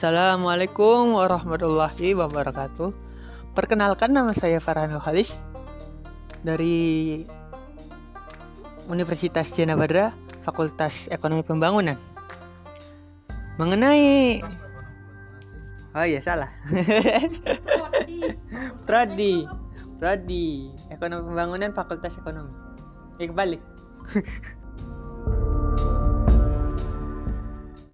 Assalamualaikum warahmatullahi wabarakatuh. Perkenalkan nama saya Farhan Halis dari Universitas Jana Badra, Fakultas Ekonomi Pembangunan. Mengenai Oh iya salah. Prodi. Prodi. Ekonomi Pembangunan Fakultas Ekonomi. Eh kebalik.